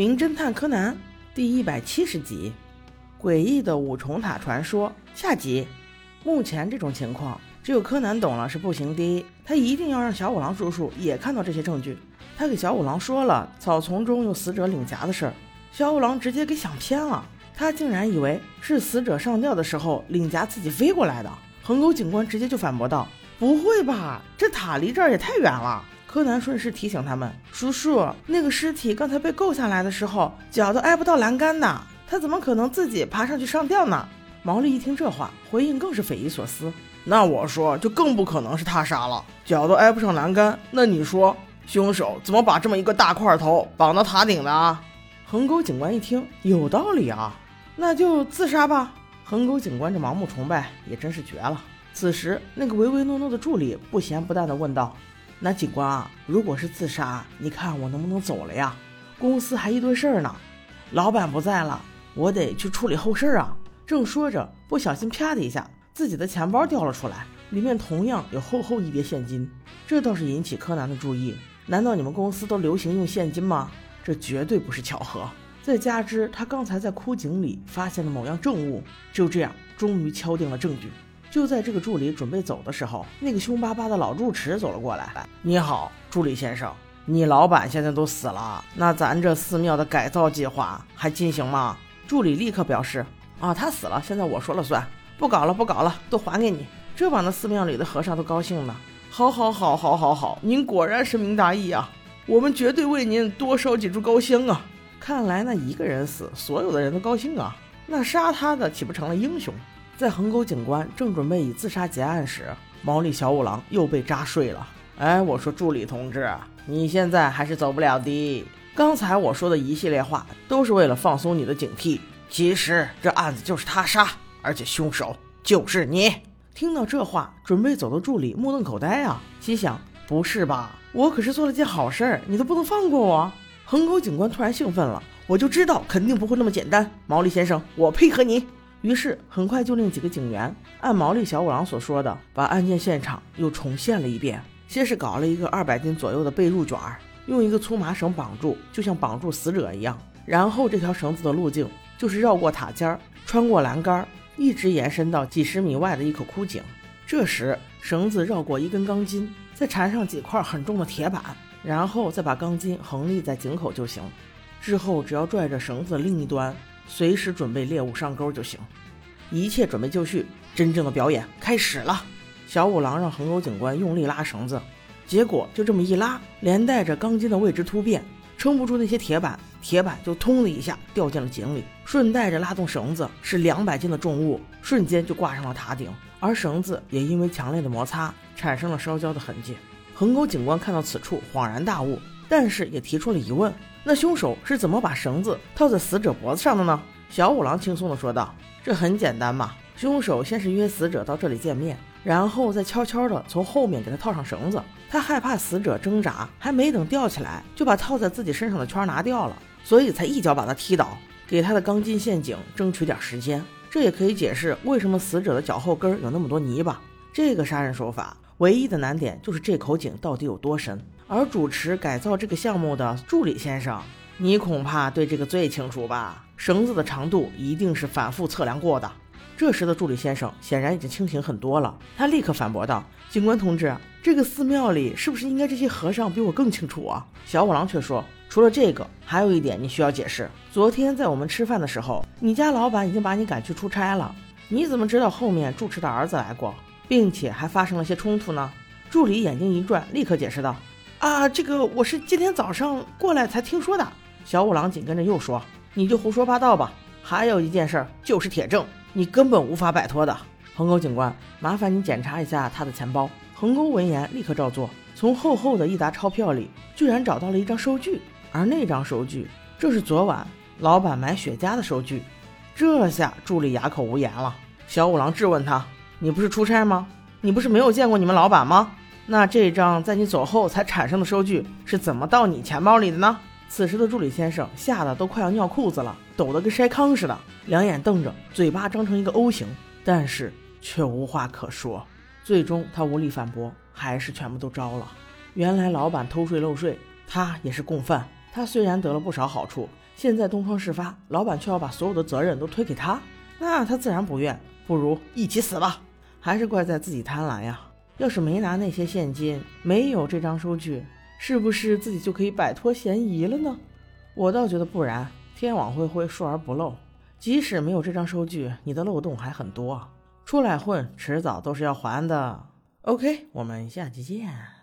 名侦探柯南第一百七十集，诡异的五重塔传说下集。目前这种情况，只有柯南懂了是不行的，他一定要让小五郎叔叔也看到这些证据。他给小五郎说了草丛中有死者领夹的事儿，小五郎直接给想偏了，他竟然以为是死者上吊的时候领夹自己飞过来的。横沟警官直接就反驳道：“不会吧，这塔离这儿也太远了。”柯南顺势提醒他们：“叔叔，那个尸体刚才被够下来的时候，脚都挨不到栏杆的，他怎么可能自己爬上去上吊呢？”毛利一听这话，回应更是匪夷所思：“那我说，就更不可能是他杀了，脚都挨不上栏杆。那你说，凶手怎么把这么一个大块头绑到塔顶的啊？”横沟警官一听，有道理啊，那就自杀吧。横沟警官这盲目崇拜也真是绝了。此时，那个唯唯诺诺的助理不咸不淡地问道。那警官啊，如果是自杀，你看我能不能走了呀？公司还一堆事儿呢，老板不在了，我得去处理后事啊。正说着，不小心啪的一下，自己的钱包掉了出来，里面同样有厚厚一叠现金。这倒是引起柯南的注意。难道你们公司都流行用现金吗？这绝对不是巧合。再加之他刚才在枯井里发现了某样证物，就这样，终于敲定了证据。就在这个助理准备走的时候，那个凶巴巴的老住持走了过来。你好，助理先生，你老板现在都死了，那咱这寺庙的改造计划还进行吗？助理立刻表示：啊，他死了，现在我说了算，不搞了，不搞了，都还给你。这把那寺庙里的和尚都高兴了。好，好，好，好，好，好，您果然深明大义啊，我们绝对为您多烧几柱高香啊。看来那一个人死，所有的人都高兴啊，那杀他的岂不成了英雄？在横沟警官正准备以自杀结案时，毛利小五郎又被扎睡了。哎，我说助理同志，你现在还是走不了的。刚才我说的一系列话都是为了放松你的警惕。其实这案子就是他杀，而且凶手就是你。听到这话，准备走的助理目瞪口呆啊，心想：不是吧？我可是做了件好事儿，你都不能放过我？横沟警官突然兴奋了，我就知道肯定不会那么简单。毛利先生，我配合你。于是，很快就令几个警员按毛利小五郎所说的，把案件现场又重现了一遍。先是搞了一个二百斤左右的被褥卷儿，用一个粗麻绳绑住，就像绑住死者一样。然后这条绳子的路径就是绕过塔尖儿，穿过栏杆，一直延伸到几十米外的一口枯井。这时，绳子绕过一根钢筋，再缠上几块很重的铁板，然后再把钢筋横立在井口就行。之后，只要拽着绳子另一端。随时准备猎物上钩就行，一切准备就绪，真正的表演开始了。小五郎让横沟警官用力拉绳子，结果就这么一拉，连带着钢筋的位置突变，撑不住那些铁板，铁板就通的一下掉进了井里，顺带着拉动绳子，是两百斤的重物瞬间就挂上了塔顶，而绳子也因为强烈的摩擦产生了烧焦的痕迹。横沟警官看到此处恍然大悟，但是也提出了疑问。那凶手是怎么把绳子套在死者脖子上的呢？小五郎轻松地说道：“这很简单嘛，凶手先是约死者到这里见面，然后再悄悄地从后面给他套上绳子。他害怕死者挣扎，还没等吊起来，就把套在自己身上的圈拿掉了，所以才一脚把他踢倒，给他的钢筋陷阱争取点时间。这也可以解释为什么死者的脚后跟有那么多泥巴。这个杀人手法唯一的难点就是这口井到底有多深。”而主持改造这个项目的助理先生，你恐怕对这个最清楚吧？绳子的长度一定是反复测量过的。这时的助理先生显然已经清醒很多了，他立刻反驳道：“警官同志，这个寺庙里是不是应该这些和尚比我更清楚啊？”小五郎却说：“除了这个，还有一点你需要解释。昨天在我们吃饭的时候，你家老板已经把你赶去出差了，你怎么知道后面住持的儿子来过，并且还发生了些冲突呢？”助理眼睛一转，立刻解释道。啊，这个我是今天早上过来才听说的。小五郎紧跟着又说：“你就胡说八道吧。”还有一件事，就是铁证，你根本无法摆脱的。横沟警官，麻烦你检查一下他的钱包。横沟闻言立刻照做，从厚厚的一沓钞票里居然找到了一张收据，而那张收据正是昨晚老板买雪茄的收据。这下助理哑口无言了。小五郎质问他：“你不是出差吗？你不是没有见过你们老板吗？”那这张在你走后才产生的收据是怎么到你钱包里的呢？此时的助理先生吓得都快要尿裤子了，抖得跟筛糠似的，两眼瞪着，嘴巴张成一个 O 型，但是却无话可说。最终他无力反驳，还是全部都招了。原来老板偷税漏税，他也是共犯。他虽然得了不少好处，现在东窗事发，老板却要把所有的责任都推给他，那他自然不愿。不如一起死吧！还是怪在自己贪婪呀。要是没拿那些现金，没有这张收据，是不是自己就可以摆脱嫌疑了呢？我倒觉得不然。天网恢恢，疏而不漏。即使没有这张收据，你的漏洞还很多。出来混，迟早都是要还的。OK，我们下期见。